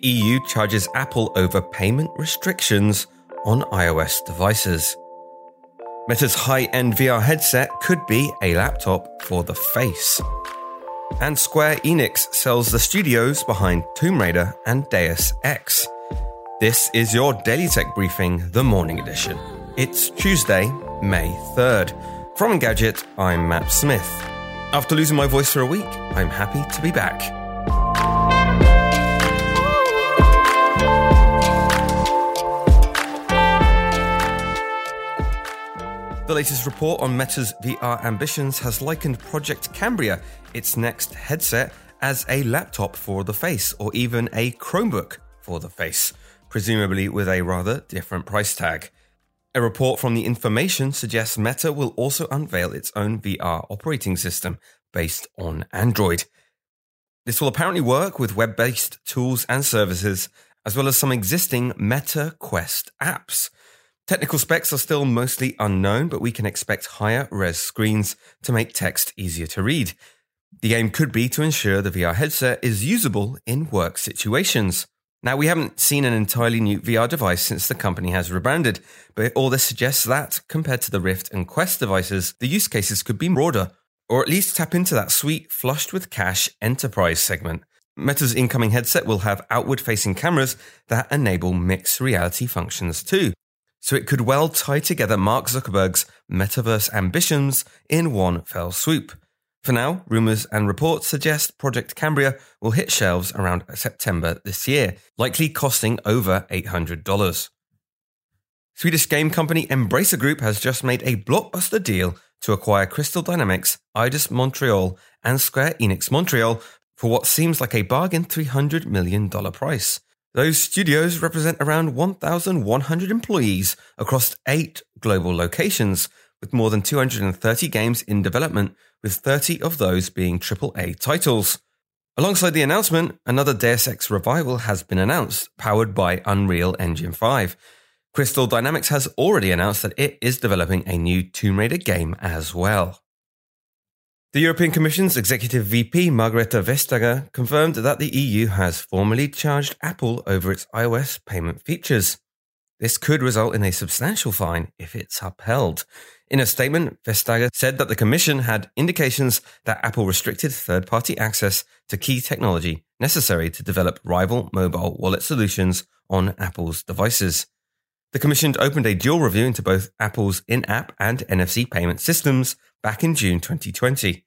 The EU charges Apple over payment restrictions on iOS devices. Meta's high end VR headset could be a laptop for the face. And Square Enix sells the studios behind Tomb Raider and Deus Ex. This is your Daily Tech Briefing, the morning edition. It's Tuesday, May 3rd. From Engadget, I'm Matt Smith. After losing my voice for a week, I'm happy to be back. The latest report on Meta's VR ambitions has likened Project Cambria, its next headset, as a laptop for the face, or even a Chromebook for the face, presumably with a rather different price tag. A report from The Information suggests Meta will also unveil its own VR operating system based on Android. This will apparently work with web based tools and services, as well as some existing Meta Quest apps. Technical specs are still mostly unknown, but we can expect higher res screens to make text easier to read. The aim could be to ensure the VR headset is usable in work situations. Now, we haven't seen an entirely new VR device since the company has rebranded, but all this suggests that, compared to the Rift and Quest devices, the use cases could be broader, or at least tap into that sweet, flushed with cash enterprise segment. Meta's incoming headset will have outward facing cameras that enable mixed reality functions too so it could well tie together Mark Zuckerberg's metaverse ambitions in one fell swoop. For now, rumours and reports suggest Project Cambria will hit shelves around September this year, likely costing over $800. Swedish game company Embracer Group has just made a blockbuster deal to acquire Crystal Dynamics, Eidos Montreal, and Square Enix Montreal for what seems like a bargain $300 million price. Those studios represent around 1,100 employees across eight global locations, with more than 230 games in development, with 30 of those being AAA titles. Alongside the announcement, another Deus Ex revival has been announced, powered by Unreal Engine 5. Crystal Dynamics has already announced that it is developing a new Tomb Raider game as well. The European Commission's executive VP, Margrethe Vestager, confirmed that the EU has formally charged Apple over its iOS payment features. This could result in a substantial fine if it's upheld. In a statement, Vestager said that the Commission had indications that Apple restricted third party access to key technology necessary to develop rival mobile wallet solutions on Apple's devices. The Commission opened a dual review into both Apple's in app and NFC payment systems back in June 2020,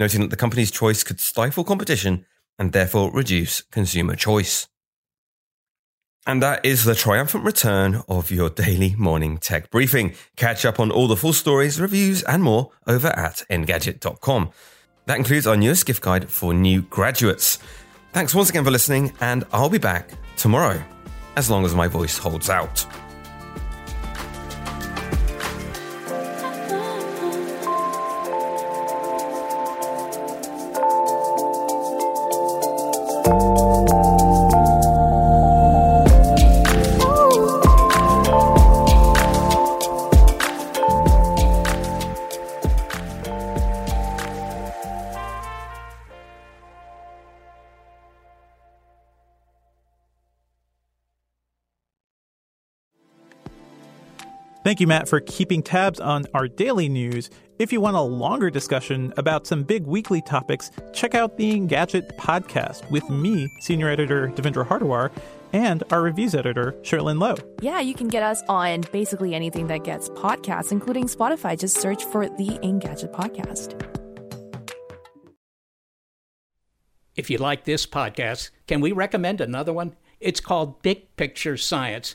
noting that the company's choice could stifle competition and therefore reduce consumer choice. And that is the triumphant return of your daily morning tech briefing. Catch up on all the full stories, reviews, and more over at engadget.com. That includes our newest gift guide for new graduates. Thanks once again for listening, and I'll be back tomorrow, as long as my voice holds out. Thank you, Matt, for keeping tabs on our daily news. If you want a longer discussion about some big weekly topics, check out the Engadget podcast with me, senior editor Devindra Hardawar, and our reviews editor, Cherlynn Low. Yeah, you can get us on basically anything that gets podcasts, including Spotify. Just search for the Engadget podcast. If you like this podcast, can we recommend another one? It's called Big Picture Science.